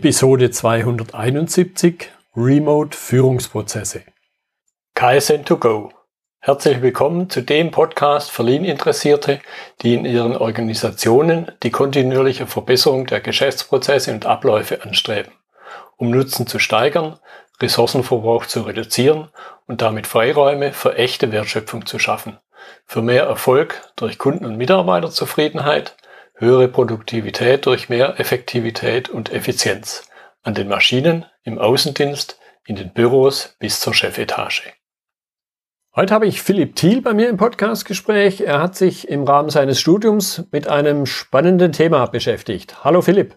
Episode 271 Remote Führungsprozesse. KSN2Go. Herzlich willkommen zu dem Podcast für Lean-Interessierte, die in ihren Organisationen die kontinuierliche Verbesserung der Geschäftsprozesse und Abläufe anstreben, um Nutzen zu steigern, Ressourcenverbrauch zu reduzieren und damit Freiräume für echte Wertschöpfung zu schaffen, für mehr Erfolg durch Kunden- und Mitarbeiterzufriedenheit höhere Produktivität durch mehr Effektivität und Effizienz an den Maschinen, im Außendienst, in den Büros bis zur Chefetage. Heute habe ich Philipp Thiel bei mir im Podcastgespräch. Er hat sich im Rahmen seines Studiums mit einem spannenden Thema beschäftigt. Hallo Philipp.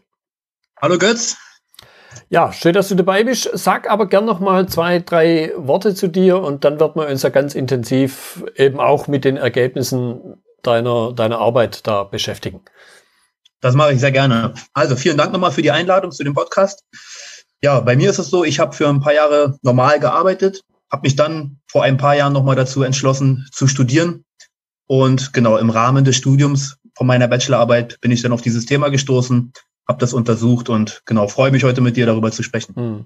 Hallo Götz. Ja, schön, dass du dabei bist. Sag aber gern noch mal zwei, drei Worte zu dir und dann wird man uns ja ganz intensiv eben auch mit den Ergebnissen deiner, deiner Arbeit da beschäftigen. Das mache ich sehr gerne. Also vielen Dank nochmal für die Einladung zu dem Podcast. Ja, bei mir ist es so, ich habe für ein paar Jahre normal gearbeitet, habe mich dann vor ein paar Jahren nochmal dazu entschlossen zu studieren. Und genau im Rahmen des Studiums von meiner Bachelorarbeit bin ich dann auf dieses Thema gestoßen, habe das untersucht und genau freue mich heute mit dir darüber zu sprechen. Hm.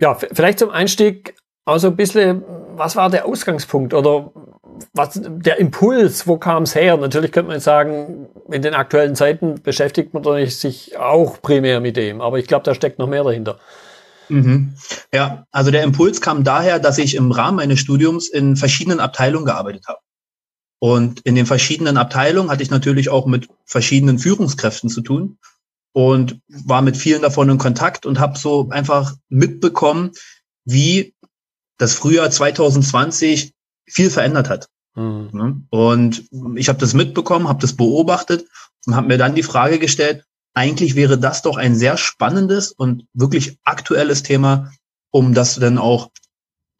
Ja, vielleicht zum Einstieg also ein bisschen, was war der Ausgangspunkt oder was, der Impuls, wo kam es her? Natürlich könnte man sagen, in den aktuellen Zeiten beschäftigt man sich auch primär mit dem, aber ich glaube, da steckt noch mehr dahinter. Mhm. Ja, also der Impuls kam daher, dass ich im Rahmen meines Studiums in verschiedenen Abteilungen gearbeitet habe. Und in den verschiedenen Abteilungen hatte ich natürlich auch mit verschiedenen Führungskräften zu tun und war mit vielen davon in Kontakt und habe so einfach mitbekommen, wie das Frühjahr 2020 viel verändert hat. Mhm. Und ich habe das mitbekommen, habe das beobachtet und habe mir dann die Frage gestellt, eigentlich wäre das doch ein sehr spannendes und wirklich aktuelles Thema, um das dann auch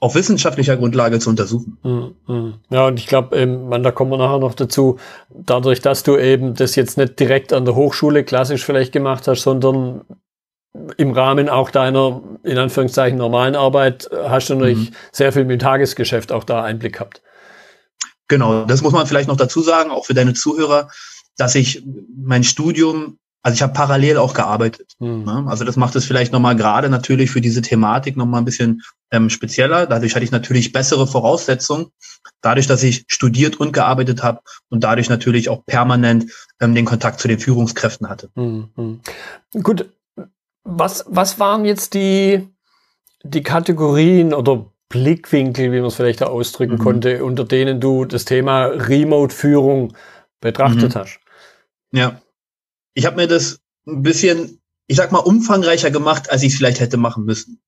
auf wissenschaftlicher Grundlage zu untersuchen. Mhm. mhm. Ja, und ich glaube, ähm, da kommen wir nachher noch dazu, dadurch, dass du eben das jetzt nicht direkt an der Hochschule klassisch vielleicht gemacht hast, sondern im Rahmen auch deiner, in Anführungszeichen, normalen Arbeit hast du natürlich mhm. sehr viel mit dem Tagesgeschäft auch da Einblick gehabt. Genau, das muss man vielleicht noch dazu sagen, auch für deine Zuhörer, dass ich mein Studium, also ich habe parallel auch gearbeitet. Mhm. Ne? Also das macht es vielleicht nochmal gerade natürlich für diese Thematik nochmal ein bisschen ähm, spezieller. Dadurch hatte ich natürlich bessere Voraussetzungen, dadurch, dass ich studiert und gearbeitet habe und dadurch natürlich auch permanent ähm, den Kontakt zu den Führungskräften hatte. Mhm. Gut, was, was waren jetzt die, die Kategorien oder Blickwinkel, wie man es vielleicht da ausdrücken mhm. konnte, unter denen du das Thema Remote-Führung betrachtet mhm. hast? Ja. Ich habe mir das ein bisschen, ich sag mal, umfangreicher gemacht, als ich es vielleicht hätte machen müssen.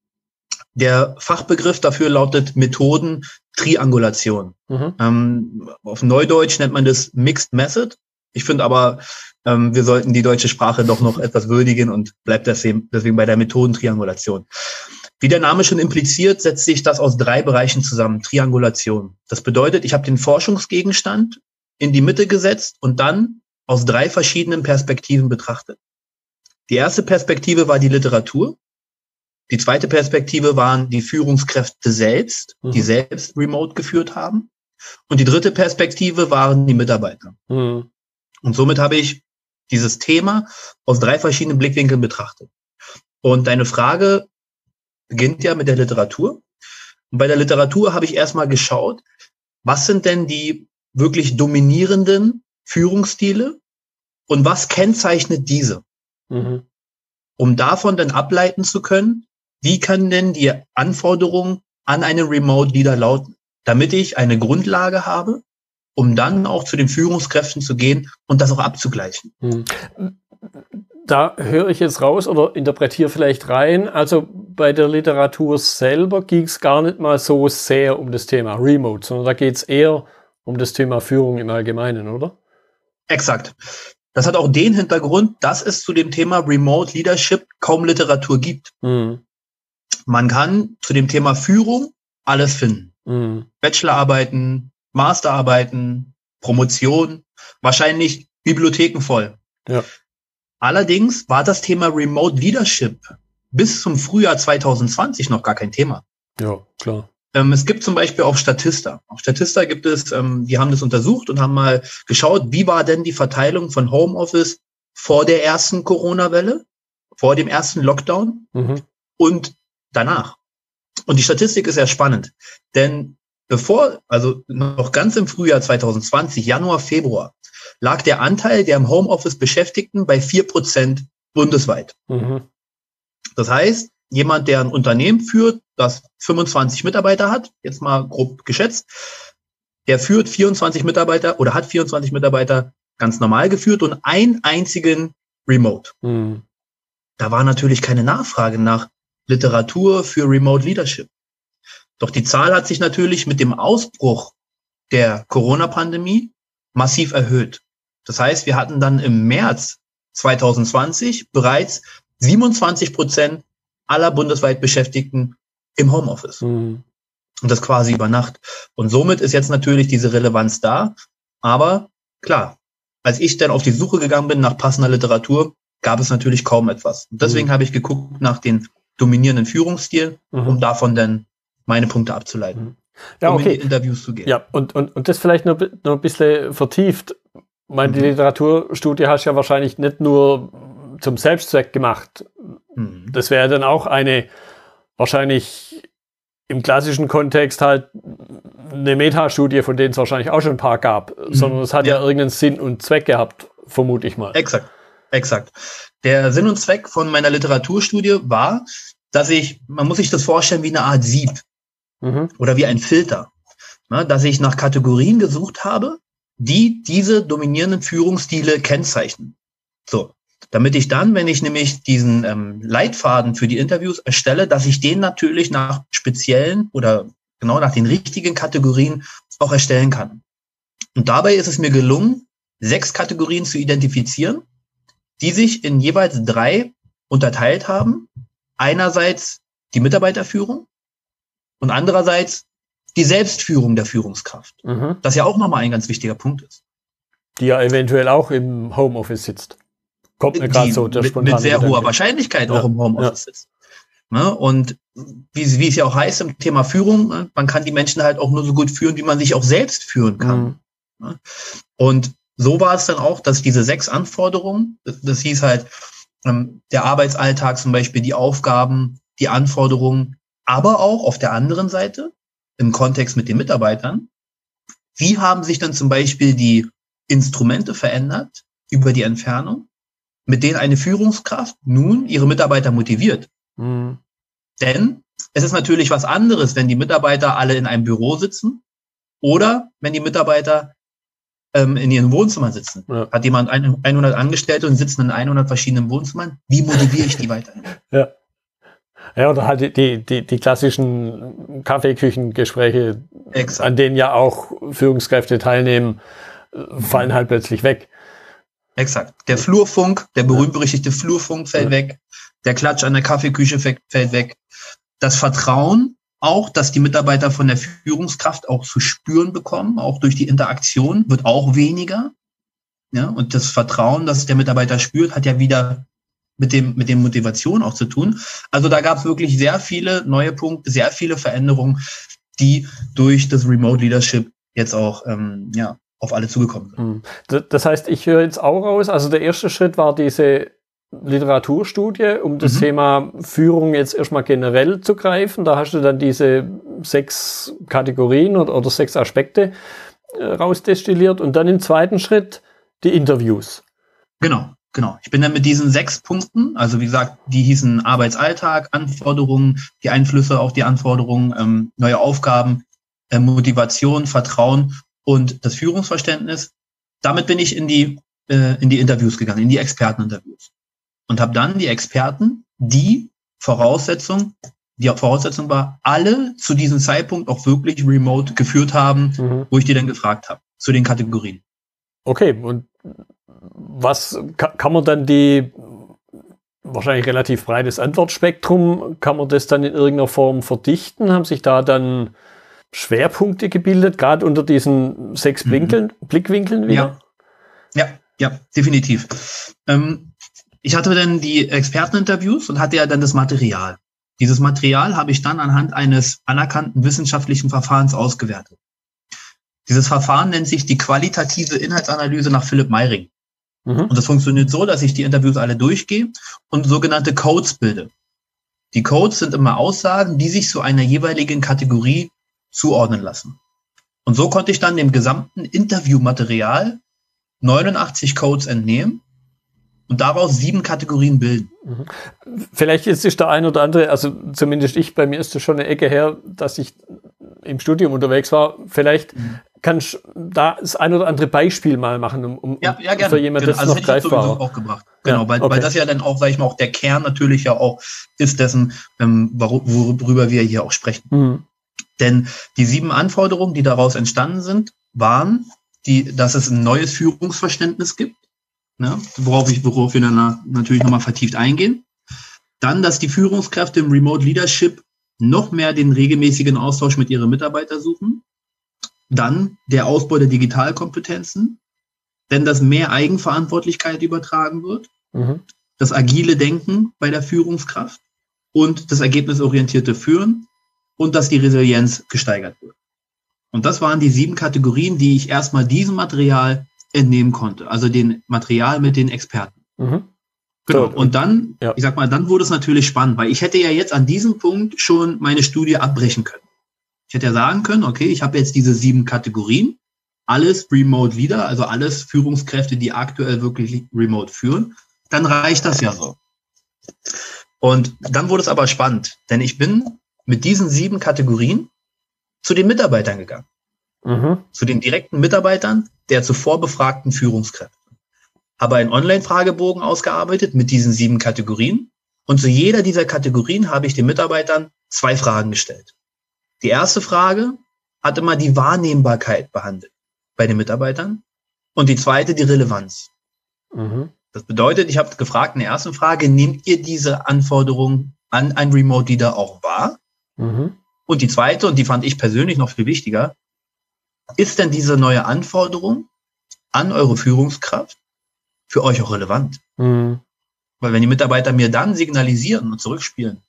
Der Fachbegriff dafür lautet Methoden Triangulation. Mhm. Ähm, auf Neudeutsch nennt man das Mixed Method. Ich finde aber, ähm, wir sollten die deutsche Sprache doch noch etwas würdigen und bleibt deswegen, bei der Methodentriangulation. Wie der Name schon impliziert, setzt sich das aus drei Bereichen zusammen. Triangulation. Das bedeutet, ich habe den Forschungsgegenstand in die Mitte gesetzt und dann aus drei verschiedenen Perspektiven betrachtet. Die erste Perspektive war die Literatur. Die zweite Perspektive waren die Führungskräfte selbst, mhm. die selbst remote geführt haben. Und die dritte Perspektive waren die Mitarbeiter. Mhm. Und somit habe ich dieses Thema aus drei verschiedenen Blickwinkeln betrachtet. Und deine Frage beginnt ja mit der Literatur. Und bei der Literatur habe ich erstmal geschaut, was sind denn die wirklich dominierenden Führungsstile und was kennzeichnet diese? Mhm. Um davon dann ableiten zu können, wie können denn die Anforderungen an einen Remote Leader lauten, damit ich eine Grundlage habe, um dann auch zu den Führungskräften zu gehen und das auch abzugleichen. Hm. Da höre ich jetzt raus oder interpretiere vielleicht rein. Also bei der Literatur selber ging es gar nicht mal so sehr um das Thema Remote, sondern da geht es eher um das Thema Führung im Allgemeinen, oder? Exakt. Das hat auch den Hintergrund, dass es zu dem Thema Remote Leadership kaum Literatur gibt. Mhm. Man kann zu dem Thema Führung alles finden. Mhm. Bachelorarbeiten, Masterarbeiten, Promotion, wahrscheinlich Bibliotheken voll. Ja. Allerdings war das Thema Remote Leadership bis zum Frühjahr 2020 noch gar kein Thema. Ja, klar. Ähm, es gibt zum Beispiel auch Statista. Auf Statista gibt es, ähm, die haben das untersucht und haben mal geschaut, wie war denn die Verteilung von Homeoffice vor der ersten Corona-Welle vor dem ersten Lockdown mhm. und danach. Und die Statistik ist sehr spannend, denn bevor, also noch ganz im Frühjahr 2020, Januar, Februar, lag der Anteil der im Homeoffice Beschäftigten bei vier Prozent bundesweit. Mhm. Das heißt, jemand, der ein Unternehmen führt, das 25 Mitarbeiter hat, jetzt mal grob geschätzt, der führt 24 Mitarbeiter oder hat 24 Mitarbeiter ganz normal geführt und einen einzigen Remote. Mhm. Da war natürlich keine Nachfrage nach Literatur für Remote Leadership. Doch die Zahl hat sich natürlich mit dem Ausbruch der Corona-Pandemie massiv erhöht. Das heißt, wir hatten dann im März 2020 bereits 27 Prozent aller bundesweit Beschäftigten im Homeoffice. Mhm. Und das quasi über Nacht. Und somit ist jetzt natürlich diese Relevanz da. Aber klar, als ich dann auf die Suche gegangen bin nach passender Literatur, gab es natürlich kaum etwas. Und deswegen mhm. habe ich geguckt nach den dominierenden Führungsstil, mhm. um davon dann meine Punkte abzuleiten. Mhm. Ja, um okay. in Interviews zu gehen. Ja, und, und, und das vielleicht noch, noch ein bisschen vertieft. Meine, die mhm. Literaturstudie hast du ja wahrscheinlich nicht nur zum Selbstzweck gemacht. Mhm. Das wäre dann auch eine wahrscheinlich im klassischen Kontext halt eine Metastudie, von denen es wahrscheinlich auch schon ein paar gab, mhm. sondern es hat ja. ja irgendeinen Sinn und Zweck gehabt, vermute ich mal. Exakt. Exakt. Der Sinn und Zweck von meiner Literaturstudie war, dass ich, man muss sich das vorstellen wie eine Art Sieb mhm. oder wie ein Filter, ne, dass ich nach Kategorien gesucht habe, die diese dominierenden Führungsstile kennzeichnen. So, damit ich dann, wenn ich nämlich diesen ähm, Leitfaden für die Interviews erstelle, dass ich den natürlich nach speziellen oder genau nach den richtigen Kategorien auch erstellen kann. Und dabei ist es mir gelungen, sechs Kategorien zu identifizieren die sich in jeweils drei unterteilt haben. Einerseits die Mitarbeiterführung und andererseits die Selbstführung der Führungskraft. Mhm. Das ja auch nochmal ein ganz wichtiger Punkt ist. Die ja eventuell auch im Homeoffice sitzt. Kommt mir gerade so der mit, mit sehr Gedanke. hoher Wahrscheinlichkeit ja. auch im Homeoffice ja. sitzt. Ne? Und wie, wie es ja auch heißt im Thema Führung, ne? man kann die Menschen halt auch nur so gut führen, wie man sich auch selbst führen kann. Mhm. Ne? Und so war es dann auch, dass diese sechs Anforderungen, das hieß halt ähm, der Arbeitsalltag zum Beispiel, die Aufgaben, die Anforderungen, aber auch auf der anderen Seite im Kontext mit den Mitarbeitern, wie haben sich dann zum Beispiel die Instrumente verändert über die Entfernung, mit denen eine Führungskraft nun ihre Mitarbeiter motiviert. Mhm. Denn es ist natürlich was anderes, wenn die Mitarbeiter alle in einem Büro sitzen oder wenn die Mitarbeiter ähm, in ihren Wohnzimmern sitzen. Ja. Hat jemand 100 Angestellte und sitzen in 100 verschiedenen Wohnzimmern? Wie motiviere ich die weiterhin? Ja. Ja, oder halt die, die, die klassischen Kaffeeküchengespräche, Exakt. an denen ja auch Führungskräfte teilnehmen, fallen halt plötzlich weg. Exakt. Der Flurfunk, der berühmt-berüchtigte Flurfunk fällt ja. weg. Der Klatsch an der Kaffeeküche fällt weg. Das Vertrauen auch, dass die Mitarbeiter von der Führungskraft auch zu spüren bekommen, auch durch die Interaktion, wird auch weniger. Ja, und das Vertrauen, das der Mitarbeiter spürt, hat ja wieder mit dem, mit dem Motivation auch zu tun. Also da gab es wirklich sehr viele neue Punkte, sehr viele Veränderungen, die durch das Remote Leadership jetzt auch ähm, ja, auf alle zugekommen sind. Hm. Das heißt, ich höre jetzt auch raus, also der erste Schritt war diese Literaturstudie, um das mhm. Thema Führung jetzt erstmal generell zu greifen. Da hast du dann diese sechs Kategorien oder, oder sechs Aspekte äh, rausdestilliert und dann im zweiten Schritt die Interviews. Genau, genau. Ich bin dann mit diesen sechs Punkten, also wie gesagt, die hießen Arbeitsalltag, Anforderungen, die Einflüsse auf die Anforderungen, ähm, neue Aufgaben, äh, Motivation, Vertrauen und das Führungsverständnis. Damit bin ich in die äh, in die Interviews gegangen, in die Experteninterviews und habe dann die Experten, die Voraussetzung, die Voraussetzung war, alle zu diesem Zeitpunkt auch wirklich remote geführt haben, mhm. wo ich die dann gefragt habe, zu den Kategorien. Okay, und was kann man dann die wahrscheinlich relativ breites Antwortspektrum, kann man das dann in irgendeiner Form verdichten? Haben sich da dann Schwerpunkte gebildet, gerade unter diesen sechs mhm. Blinkeln, Blickwinkeln wieder? Ja, ja, ja definitiv. Ähm, ich hatte dann die Experteninterviews und hatte ja dann das Material. Dieses Material habe ich dann anhand eines anerkannten wissenschaftlichen Verfahrens ausgewertet. Dieses Verfahren nennt sich die qualitative Inhaltsanalyse nach Philipp Meiring. Mhm. Und das funktioniert so, dass ich die Interviews alle durchgehe und sogenannte Codes bilde. Die Codes sind immer Aussagen, die sich zu einer jeweiligen Kategorie zuordnen lassen. Und so konnte ich dann dem gesamten Interviewmaterial 89 Codes entnehmen und daraus sieben Kategorien bilden. Mhm. Vielleicht ist es der ein oder andere, also zumindest ich, bei mir ist es schon eine Ecke her, dass ich im Studium unterwegs war. Vielleicht mhm. kannst du da das ein oder andere Beispiel mal machen, um, um ja, ja, gerne. für jemanden genau. das also noch greifbar auch gebracht. Genau, ja, weil, okay. weil das ja dann auch, sag ich mal, auch der Kern natürlich ja auch ist dessen, ähm, worüber wir hier auch sprechen. Mhm. Denn die sieben Anforderungen, die daraus entstanden sind, waren, die, dass es ein neues Führungsverständnis gibt, ne, worauf, ich, worauf wir dann natürlich nochmal vertieft eingehen. Dann, dass die Führungskräfte im Remote Leadership noch mehr den regelmäßigen Austausch mit ihren Mitarbeitern suchen. Dann der Ausbau der Digitalkompetenzen, denn dass mehr Eigenverantwortlichkeit übertragen wird, mhm. das agile Denken bei der Führungskraft und das ergebnisorientierte Führen und dass die Resilienz gesteigert wird. Und das waren die sieben Kategorien, die ich erstmal diesem Material entnehmen konnte, also den Material mit den Experten. Mhm. Genau. Und dann, ja. ich sag mal, dann wurde es natürlich spannend, weil ich hätte ja jetzt an diesem Punkt schon meine Studie abbrechen können. Ich hätte ja sagen können, okay, ich habe jetzt diese sieben Kategorien, alles Remote Leader, also alles Führungskräfte, die aktuell wirklich Remote führen, dann reicht das ja so. Und dann wurde es aber spannend, denn ich bin mit diesen sieben Kategorien zu den Mitarbeitern gegangen. Mhm. Zu den direkten Mitarbeitern der zuvor befragten Führungskräfte. Habe einen Online-Fragebogen ausgearbeitet mit diesen sieben Kategorien. Und zu jeder dieser Kategorien habe ich den Mitarbeitern zwei Fragen gestellt. Die erste Frage hat immer die Wahrnehmbarkeit behandelt bei den Mitarbeitern und die zweite die Relevanz. Mhm. Das bedeutet, ich habe gefragt in der ersten Frage, nehmt ihr diese Anforderung an ein Remote Leader auch wahr? Mhm. Und die zweite, und die fand ich persönlich noch viel wichtiger, ist denn diese neue Anforderung an eure Führungskraft für euch auch relevant? Mhm. Weil wenn die Mitarbeiter mir dann signalisieren und zurückspielen,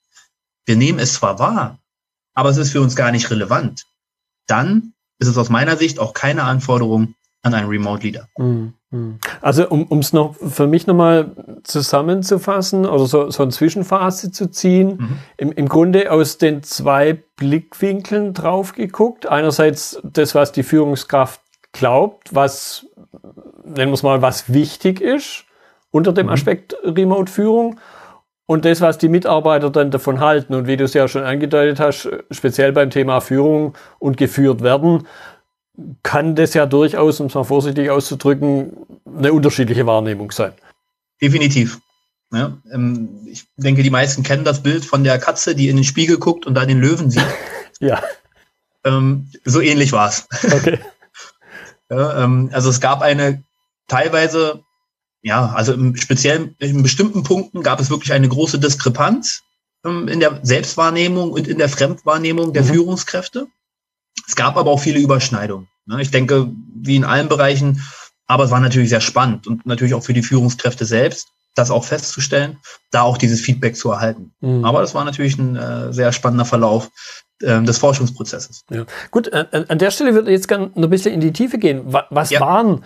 wir nehmen es zwar wahr, aber es ist für uns gar nicht relevant, dann ist es aus meiner Sicht auch keine Anforderung an einen Remote Leader. Mhm. Mhm. Also um es noch für mich nochmal zusammenzufassen oder so, so eine Zwischenphase zu ziehen, mhm. im, im Grunde aus den zwei Blickwinkeln drauf geguckt. Einerseits das, was die Führungskraft glaubt, was, nennen wir es mal, was wichtig ist unter dem mhm. Aspekt Remote-Führung und das, was die Mitarbeiter dann davon halten. Und wie du es ja schon angedeutet hast, speziell beim Thema Führung und geführt werden, kann das ja durchaus, um es mal vorsichtig auszudrücken, eine unterschiedliche Wahrnehmung sein. Definitiv. Ja, ähm, ich denke, die meisten kennen das Bild von der Katze, die in den Spiegel guckt und da den Löwen sieht. ja. Ähm, so ähnlich war es. Okay. ja, ähm, also es gab eine teilweise, ja, also im speziellen, in bestimmten Punkten gab es wirklich eine große Diskrepanz ähm, in der Selbstwahrnehmung und in der Fremdwahrnehmung der mhm. Führungskräfte. Es gab aber auch viele Überschneidungen. Ne? Ich denke, wie in allen Bereichen, aber es war natürlich sehr spannend und natürlich auch für die Führungskräfte selbst, das auch festzustellen, da auch dieses Feedback zu erhalten. Mhm. Aber das war natürlich ein äh, sehr spannender Verlauf des Forschungsprozesses. Ja. Gut, äh, an der Stelle würde ich jetzt gerne noch ein bisschen in die Tiefe gehen. Was ja. waren,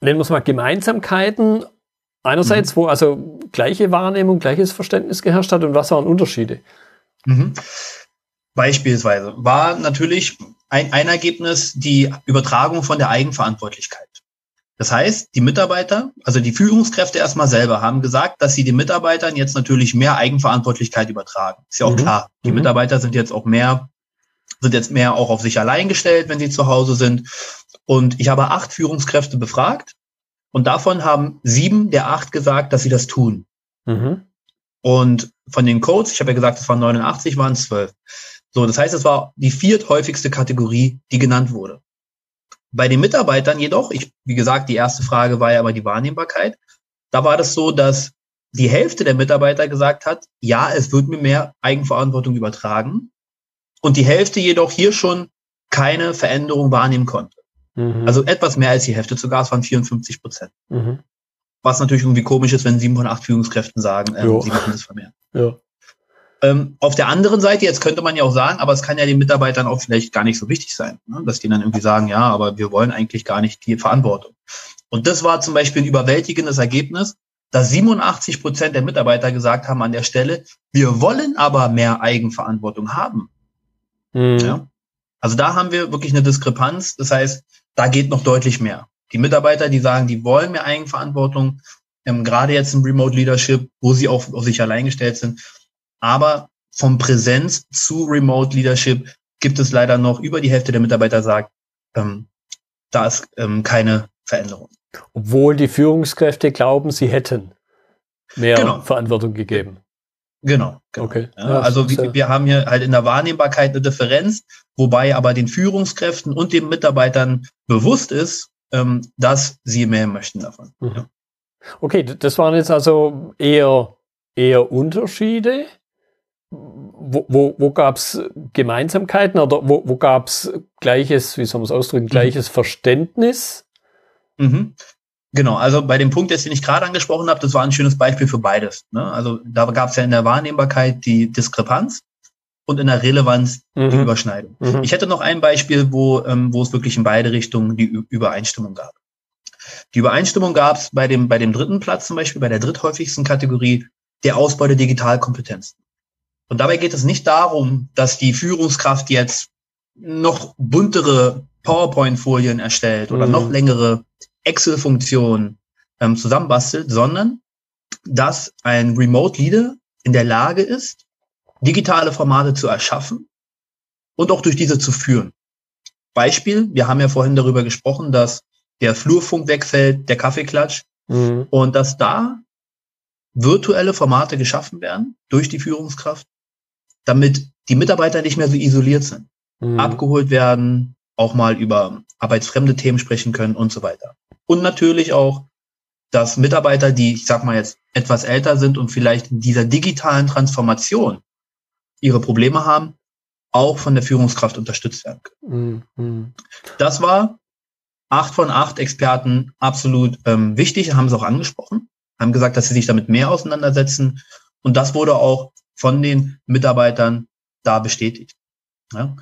nennen wir es mal, Gemeinsamkeiten einerseits, mhm. wo also gleiche Wahrnehmung, gleiches Verständnis geherrscht hat und was waren Unterschiede? Mhm. Beispielsweise war natürlich ein, ein Ergebnis die Übertragung von der Eigenverantwortlichkeit. Das heißt, die Mitarbeiter, also die Führungskräfte erstmal selber haben gesagt, dass sie den Mitarbeitern jetzt natürlich mehr Eigenverantwortlichkeit übertragen. Ist ja auch mhm. klar. Die mhm. Mitarbeiter sind jetzt auch mehr, sind jetzt mehr auch auf sich allein gestellt, wenn sie zu Hause sind. Und ich habe acht Führungskräfte befragt und davon haben sieben der acht gesagt, dass sie das tun. Mhm. Und von den Codes, ich habe ja gesagt, es waren 89, waren es zwölf. So, das heißt, es war die vierthäufigste Kategorie, die genannt wurde. Bei den Mitarbeitern jedoch, ich, wie gesagt, die erste Frage war ja aber die Wahrnehmbarkeit. Da war das so, dass die Hälfte der Mitarbeiter gesagt hat, ja, es wird mir mehr Eigenverantwortung übertragen. Und die Hälfte jedoch hier schon keine Veränderung wahrnehmen konnte. Mhm. Also etwas mehr als die Hälfte, sogar es waren 54 Prozent. Mhm. Was natürlich irgendwie komisch ist, wenn sieben von acht Führungskräften sagen, ähm, sie machen das vermehrt. Ja. Ähm, auf der anderen Seite, jetzt könnte man ja auch sagen, aber es kann ja den Mitarbeitern auch vielleicht gar nicht so wichtig sein, ne? dass die dann irgendwie sagen, ja, aber wir wollen eigentlich gar nicht die Verantwortung. Und das war zum Beispiel ein überwältigendes Ergebnis, dass 87 Prozent der Mitarbeiter gesagt haben an der Stelle, wir wollen aber mehr Eigenverantwortung haben. Mhm. Ja? Also da haben wir wirklich eine Diskrepanz. Das heißt, da geht noch deutlich mehr. Die Mitarbeiter, die sagen, die wollen mehr Eigenverantwortung, ähm, gerade jetzt im Remote Leadership, wo sie auch auf sich allein gestellt sind. Aber vom Präsenz zu Remote Leadership gibt es leider noch über die Hälfte der Mitarbeiter sagt, ähm, da ist ähm, keine Veränderung. Obwohl die Führungskräfte glauben, sie hätten mehr genau. Verantwortung gegeben. Genau. genau. Okay. Ja, also wir, wir haben hier halt in der Wahrnehmbarkeit eine Differenz, wobei aber den Führungskräften und den Mitarbeitern bewusst ist, ähm, dass sie mehr möchten davon. Mhm. Ja. Okay, das waren jetzt also eher, eher Unterschiede. Wo, wo, wo gab es Gemeinsamkeiten oder wo, wo gab es gleiches, wie soll man es ausdrücken, mhm. gleiches mhm. Verständnis? Mhm. Genau, also bei dem Punkt, den ich gerade angesprochen habe, das war ein schönes Beispiel für beides. Ne? Also da gab es ja in der Wahrnehmbarkeit die Diskrepanz und in der Relevanz mhm. die Überschneidung. Mhm. Ich hätte noch ein Beispiel, wo, ähm, wo es wirklich in beide Richtungen die Übereinstimmung gab. Die Übereinstimmung gab es bei dem, bei dem dritten Platz zum Beispiel, bei der dritthäufigsten Kategorie, der Ausbau der Digitalkompetenzen. Und dabei geht es nicht darum, dass die Führungskraft jetzt noch buntere PowerPoint-Folien erstellt oder mhm. noch längere Excel-Funktionen ähm, zusammenbastelt, sondern dass ein Remote Leader in der Lage ist, digitale Formate zu erschaffen und auch durch diese zu führen. Beispiel, wir haben ja vorhin darüber gesprochen, dass der Flurfunk wegfällt, der Kaffeeklatsch mhm. und dass da virtuelle Formate geschaffen werden durch die Führungskraft, damit die Mitarbeiter nicht mehr so isoliert sind, mhm. abgeholt werden, auch mal über arbeitsfremde Themen sprechen können und so weiter. Und natürlich auch, dass Mitarbeiter, die, ich sag mal jetzt, etwas älter sind und vielleicht in dieser digitalen Transformation ihre Probleme haben, auch von der Führungskraft unterstützt werden können. Mhm. Das war acht von acht Experten absolut ähm, wichtig, haben es auch angesprochen, haben gesagt, dass sie sich damit mehr auseinandersetzen. Und das wurde auch von den Mitarbeitern da bestätigt. Ja?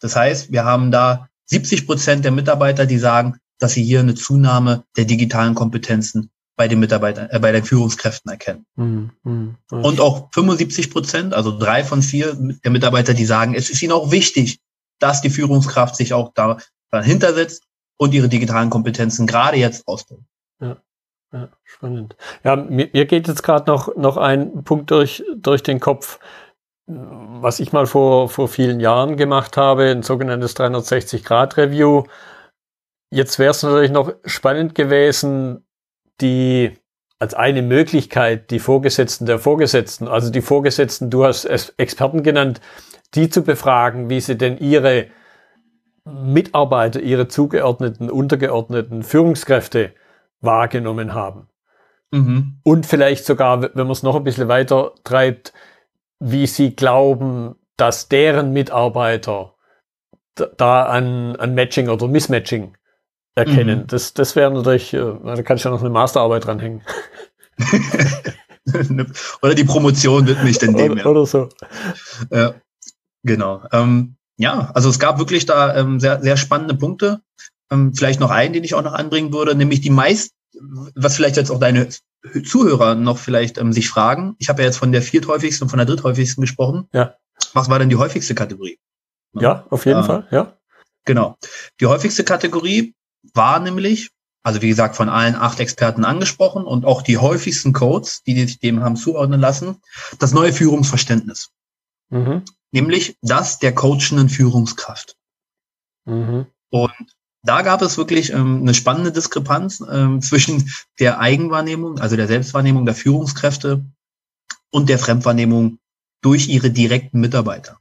Das heißt, wir haben da 70 Prozent der Mitarbeiter, die sagen, dass sie hier eine Zunahme der digitalen Kompetenzen bei den Mitarbeitern, äh, bei den Führungskräften erkennen. Mhm, mh, Und auch 75 Prozent, also drei von vier der Mitarbeiter, die sagen, es ist ihnen auch wichtig, dass die Führungskraft sich auch da dahinter setzt und ihre digitalen Kompetenzen gerade jetzt ausbaut. Ja. Ja, spannend. Ja, mir, mir geht jetzt gerade noch, noch ein Punkt durch, durch den Kopf, was ich mal vor, vor vielen Jahren gemacht habe, ein sogenanntes 360-Grad-Review. Jetzt wäre es natürlich noch spannend gewesen, die als eine Möglichkeit die Vorgesetzten der Vorgesetzten, also die Vorgesetzten, du hast Experten genannt, die zu befragen, wie sie denn ihre Mitarbeiter, ihre zugeordneten, untergeordneten Führungskräfte wahrgenommen haben. Mhm. Und vielleicht sogar, wenn man es noch ein bisschen weiter treibt, wie sie glauben, dass deren Mitarbeiter da an, an Matching oder Mismatching erkennen. Mhm. Das, das wäre natürlich, äh, da kann ich ja noch eine Masterarbeit dranhängen. oder die Promotion wird nicht in dem. Oder, oder so. Ja, genau. Ähm, ja, also es gab wirklich da ähm, sehr, sehr spannende Punkte. Ähm, vielleicht noch einen, den ich auch noch anbringen würde, nämlich die meist, was vielleicht jetzt auch deine Zuhörer noch vielleicht ähm, sich fragen. Ich habe ja jetzt von der vierthäufigsten und von der dritthäufigsten gesprochen. Ja. Was war denn die häufigste Kategorie? Ja, auf jeden äh, Fall, ja. Genau. Die häufigste Kategorie war nämlich, also wie gesagt, von allen acht Experten angesprochen und auch die häufigsten Codes, die sich dem haben zuordnen lassen, das neue Führungsverständnis. Mhm. Nämlich das der coachenden Führungskraft. Mhm. Und da gab es wirklich ähm, eine spannende Diskrepanz ähm, zwischen der Eigenwahrnehmung, also der Selbstwahrnehmung der Führungskräfte und der Fremdwahrnehmung durch ihre direkten Mitarbeiter.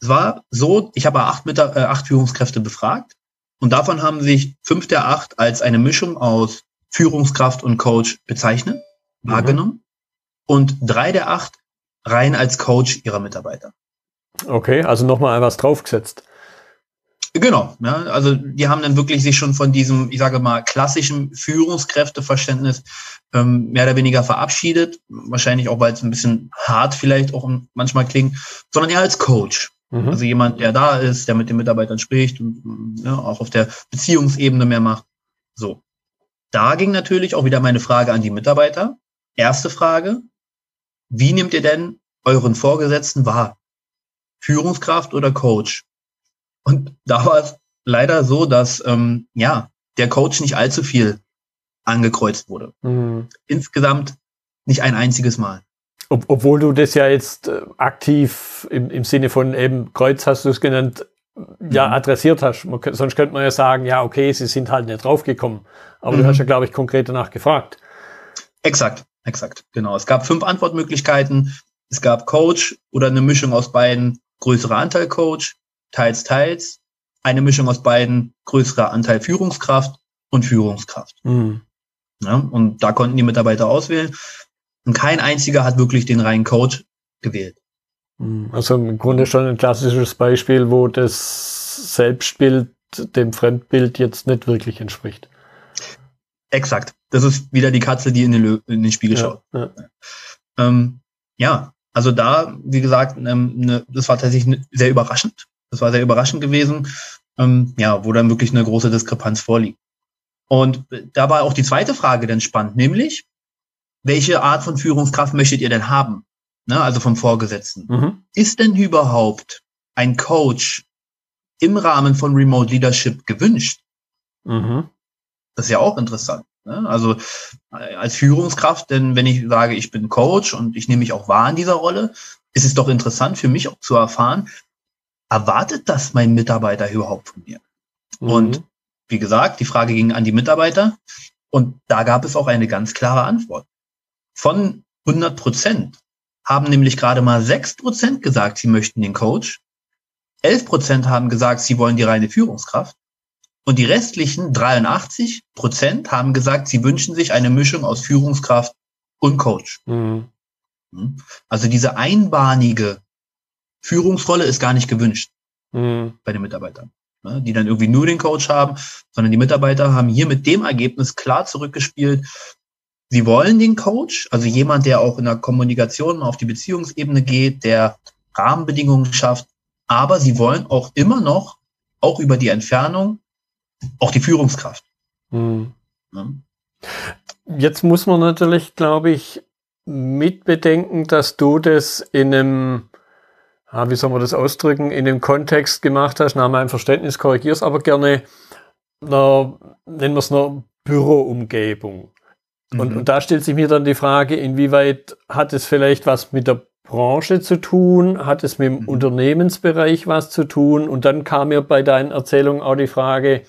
Es war so, ich habe acht, äh, acht Führungskräfte befragt und davon haben sich fünf der acht als eine Mischung aus Führungskraft und Coach bezeichnet, mhm. wahrgenommen und drei der acht rein als Coach ihrer Mitarbeiter. Okay, also nochmal was draufgesetzt. Genau, ja, also die haben dann wirklich sich schon von diesem, ich sage mal, klassischen Führungskräfteverständnis ähm, mehr oder weniger verabschiedet. Wahrscheinlich auch, weil es ein bisschen hart vielleicht auch manchmal klingt, sondern eher als Coach. Mhm. Also jemand, der da ist, der mit den Mitarbeitern spricht und ja, auch auf der Beziehungsebene mehr macht. So. da ging natürlich auch wieder meine Frage an die Mitarbeiter. Erste Frage, wie nehmt ihr denn euren Vorgesetzten wahr? Führungskraft oder Coach? Und da war es leider so, dass ähm, ja der Coach nicht allzu viel angekreuzt wurde. Mhm. Insgesamt nicht ein einziges Mal. Ob, obwohl du das ja jetzt äh, aktiv im, im Sinne von eben Kreuz hast du es genannt, ja, mhm. adressiert hast. Man, sonst könnte man ja sagen, ja, okay, sie sind halt nicht draufgekommen. Aber mhm. du hast ja, glaube ich, konkret danach gefragt. Exakt, exakt, genau. Es gab fünf Antwortmöglichkeiten. Es gab Coach oder eine Mischung aus beiden, größerer Anteil Coach, teils, teils, eine Mischung aus beiden, größerer Anteil Führungskraft und Führungskraft. Mhm. Ja, und da konnten die Mitarbeiter auswählen. Und kein einziger hat wirklich den reinen Coach gewählt. Mhm. Also im Grunde schon ein klassisches Beispiel, wo das Selbstbild dem Fremdbild jetzt nicht wirklich entspricht. Exakt. Das ist wieder die Katze, die in den, in den Spiegel ja, schaut. Ja. Ähm, ja. also da, wie gesagt, ähm, ne, das war tatsächlich sehr überraschend. Das war sehr überraschend gewesen, ähm, ja, wo dann wirklich eine große Diskrepanz vorliegt. Und da war auch die zweite Frage dann spannend, nämlich, welche Art von Führungskraft möchtet ihr denn haben? Ne, also vom Vorgesetzten. Mhm. Ist denn überhaupt ein Coach im Rahmen von Remote Leadership gewünscht? Mhm. Das ist ja auch interessant. Ne? Also äh, als Führungskraft, denn wenn ich sage, ich bin Coach und ich nehme mich auch wahr in dieser Rolle, ist es doch interessant für mich auch zu erfahren, erwartet das mein Mitarbeiter überhaupt von mir? Mhm. Und wie gesagt, die Frage ging an die Mitarbeiter und da gab es auch eine ganz klare Antwort. Von 100 Prozent haben nämlich gerade mal 6 Prozent gesagt, sie möchten den Coach. 11 Prozent haben gesagt, sie wollen die reine Führungskraft. Und die restlichen 83 Prozent haben gesagt, sie wünschen sich eine Mischung aus Führungskraft und Coach. Mhm. Hm? Also diese einbahnige Führungsrolle ist gar nicht gewünscht mhm. bei den Mitarbeitern, ne? die dann irgendwie nur den Coach haben, sondern die Mitarbeiter haben hier mit dem Ergebnis klar zurückgespielt. Sie wollen den Coach, also jemand, der auch in der Kommunikation auf die Beziehungsebene geht, der Rahmenbedingungen schafft, aber sie wollen auch immer noch, auch über die Entfernung, auch die Führungskraft. Mhm. Ja. Jetzt muss man natürlich, glaube ich, mitbedenken, dass du das in einem, ah, wie soll man das ausdrücken, in dem Kontext gemacht hast, nach meinem Verständnis korrigierst aber gerne, einer, nennen wir es einer Büroumgebung. Und, mhm. und da stellt sich mir dann die Frage, inwieweit hat es vielleicht was mit der Branche zu tun? Hat es mit dem mhm. Unternehmensbereich was zu tun? Und dann kam mir bei deinen Erzählungen auch die Frage,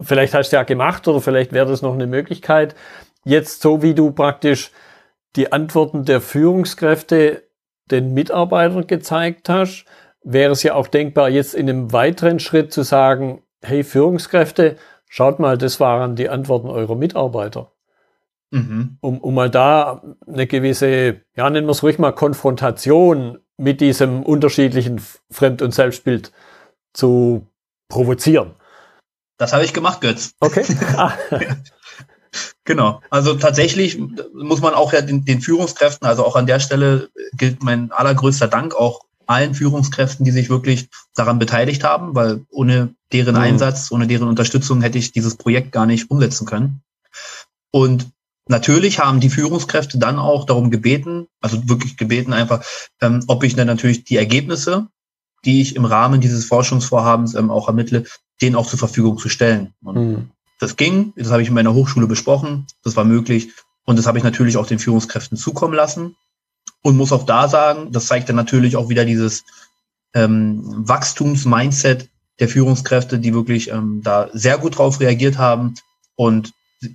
vielleicht hast du ja gemacht oder vielleicht wäre das noch eine Möglichkeit. Jetzt so wie du praktisch die Antworten der Führungskräfte den Mitarbeitern gezeigt hast, wäre es ja auch denkbar, jetzt in einem weiteren Schritt zu sagen, hey Führungskräfte, schaut mal, das waren die Antworten eurer Mitarbeiter. Mhm. Um, um mal da eine gewisse, ja, nennen wir es ruhig mal Konfrontation mit diesem unterschiedlichen Fremd- und Selbstbild zu provozieren. Das habe ich gemacht, Götz. Okay. Ah. genau. Also tatsächlich muss man auch ja den, den, Führungskräften, also auch an der Stelle gilt mein allergrößter Dank auch allen Führungskräften, die sich wirklich daran beteiligt haben, weil ohne deren mhm. Einsatz, ohne deren Unterstützung hätte ich dieses Projekt gar nicht umsetzen können. Und Natürlich haben die Führungskräfte dann auch darum gebeten, also wirklich gebeten einfach, ähm, ob ich dann natürlich die Ergebnisse, die ich im Rahmen dieses Forschungsvorhabens ähm, auch ermittle, denen auch zur Verfügung zu stellen. Und mhm. Das ging, das habe ich in meiner Hochschule besprochen, das war möglich und das habe ich natürlich auch den Führungskräften zukommen lassen und muss auch da sagen, das zeigt dann natürlich auch wieder dieses ähm, Wachstumsmindset der Führungskräfte, die wirklich ähm, da sehr gut drauf reagiert haben und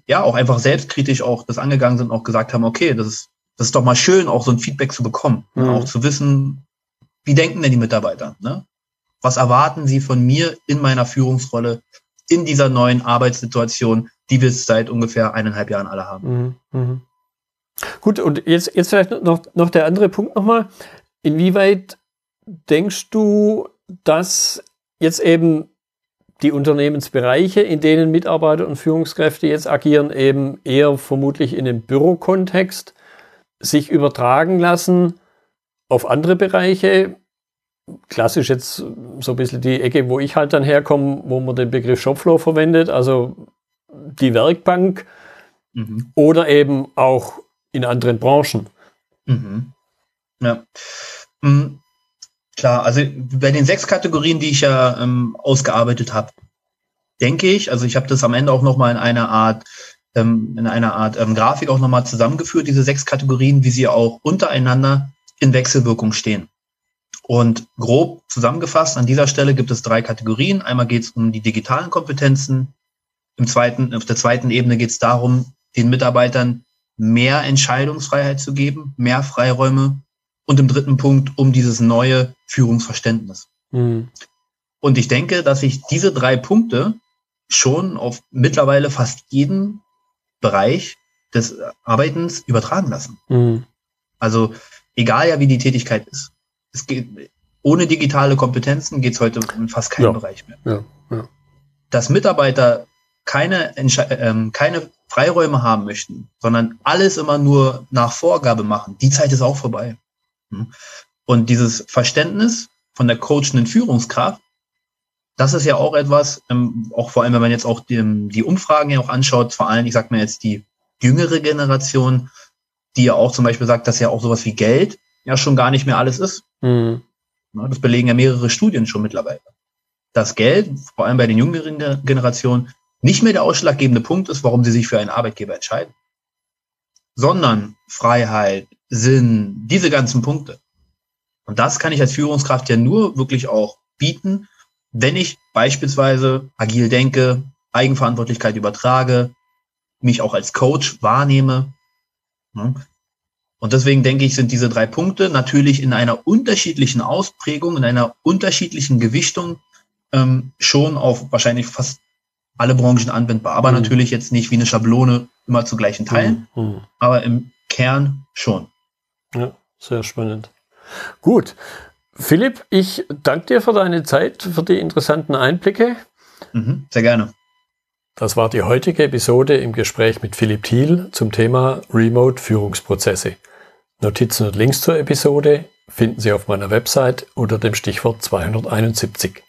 ja auch einfach selbstkritisch auch das angegangen sind, auch gesagt haben, okay, das ist, das ist doch mal schön, auch so ein Feedback zu bekommen, mhm. auch zu wissen, wie denken denn die Mitarbeiter, ne? Was erwarten sie von mir in meiner Führungsrolle in dieser neuen Arbeitssituation, die wir seit ungefähr eineinhalb Jahren alle haben? Mhm. Mhm. Gut, und jetzt, jetzt vielleicht noch, noch der andere Punkt nochmal. Inwieweit denkst du, dass jetzt eben die Unternehmensbereiche, in denen Mitarbeiter und Führungskräfte jetzt agieren, eben eher vermutlich in dem Bürokontext sich übertragen lassen auf andere Bereiche, klassisch jetzt so ein bisschen die Ecke, wo ich halt dann herkomme, wo man den Begriff Shopfloor verwendet, also die Werkbank mhm. oder eben auch in anderen Branchen. Mhm. Ja. Mhm. Klar, also bei den sechs Kategorien, die ich ja ähm, ausgearbeitet habe, denke ich, also ich habe das am Ende auch nochmal in einer Art, ähm, in einer Art ähm, Grafik auch nochmal zusammengeführt, diese sechs Kategorien, wie sie auch untereinander in Wechselwirkung stehen. Und grob zusammengefasst, an dieser Stelle gibt es drei Kategorien. Einmal geht es um die digitalen Kompetenzen. Im zweiten, auf der zweiten Ebene geht es darum, den Mitarbeitern mehr Entscheidungsfreiheit zu geben, mehr Freiräume. Und im dritten Punkt um dieses neue Führungsverständnis. Mhm. Und ich denke, dass sich diese drei Punkte schon auf mittlerweile fast jeden Bereich des Arbeitens übertragen lassen. Mhm. Also egal ja, wie die Tätigkeit ist es geht, ohne digitale Kompetenzen geht es heute in fast keinem ja. Bereich mehr. Ja. Ja. Dass Mitarbeiter keine, ähm, keine Freiräume haben möchten, sondern alles immer nur nach Vorgabe machen, die Zeit ist auch vorbei. Hm? Und dieses Verständnis von der coachenden Führungskraft, das ist ja auch etwas, ähm, auch vor allem, wenn man jetzt auch die, die Umfragen ja auch anschaut, vor allem, ich sag mir jetzt die jüngere Generation, die ja auch zum Beispiel sagt, dass ja auch sowas wie Geld ja schon gar nicht mehr alles ist. Mhm. Das belegen ja mehrere Studien schon mittlerweile. Dass Geld, vor allem bei den jüngeren Generationen, nicht mehr der ausschlaggebende Punkt ist, warum sie sich für einen Arbeitgeber entscheiden, sondern Freiheit, Sinn, diese ganzen Punkte. Und das kann ich als Führungskraft ja nur wirklich auch bieten, wenn ich beispielsweise agil denke, Eigenverantwortlichkeit übertrage, mich auch als Coach wahrnehme. Und deswegen denke ich, sind diese drei Punkte natürlich in einer unterschiedlichen Ausprägung, in einer unterschiedlichen Gewichtung ähm, schon auf wahrscheinlich fast alle Branchen anwendbar. Aber mhm. natürlich jetzt nicht wie eine Schablone immer zu gleichen Teilen, mhm. mhm. aber im Kern schon. Ja, sehr spannend. Gut. Philipp, ich danke dir für deine Zeit, für die interessanten Einblicke. Mhm, sehr gerne. Das war die heutige Episode im Gespräch mit Philipp Thiel zum Thema Remote Führungsprozesse. Notizen und Links zur Episode finden Sie auf meiner Website unter dem Stichwort 271.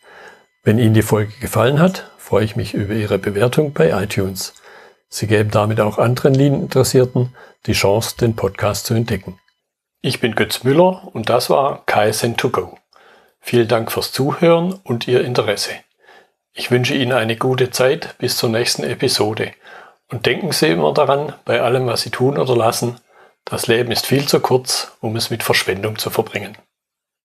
Wenn Ihnen die Folge gefallen hat, freue ich mich über Ihre Bewertung bei iTunes. Sie geben damit auch anderen Lean-Interessierten die Chance, den Podcast zu entdecken. Ich bin Götz Müller und das war KSN2Go. Vielen Dank fürs Zuhören und Ihr Interesse. Ich wünsche Ihnen eine gute Zeit bis zur nächsten Episode und denken Sie immer daran, bei allem, was Sie tun oder lassen, das Leben ist viel zu kurz, um es mit Verschwendung zu verbringen.